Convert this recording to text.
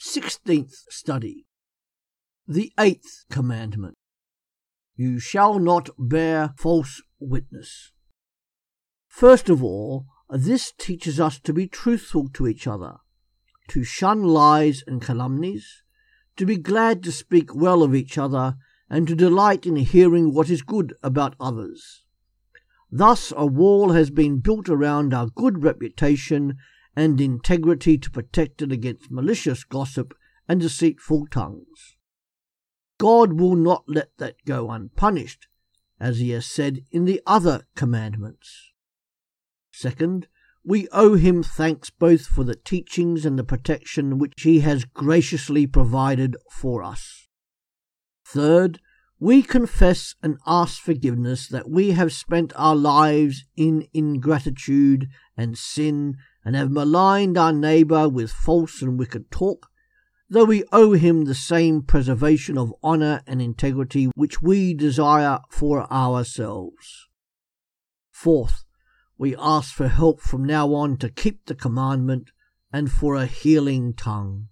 Sixteenth study. The eighth commandment. You shall not bear false witness. First of all, this teaches us to be truthful to each other, to shun lies and calumnies, to be glad to speak well of each other, and to delight in hearing what is good about others. Thus, a wall has been built around our good reputation and integrity to protect it against malicious gossip and deceitful tongues. God will not let that go unpunished, as he has said in the other commandments. Second, we owe him thanks both for the teachings and the protection which he has graciously provided for us. Third, we confess and ask forgiveness that we have spent our lives in ingratitude and sin and have maligned our neighbour with false and wicked talk, though we owe him the same preservation of honour and integrity which we desire for ourselves. Fourth, we ask for help from now on to keep the commandment and for a healing tongue.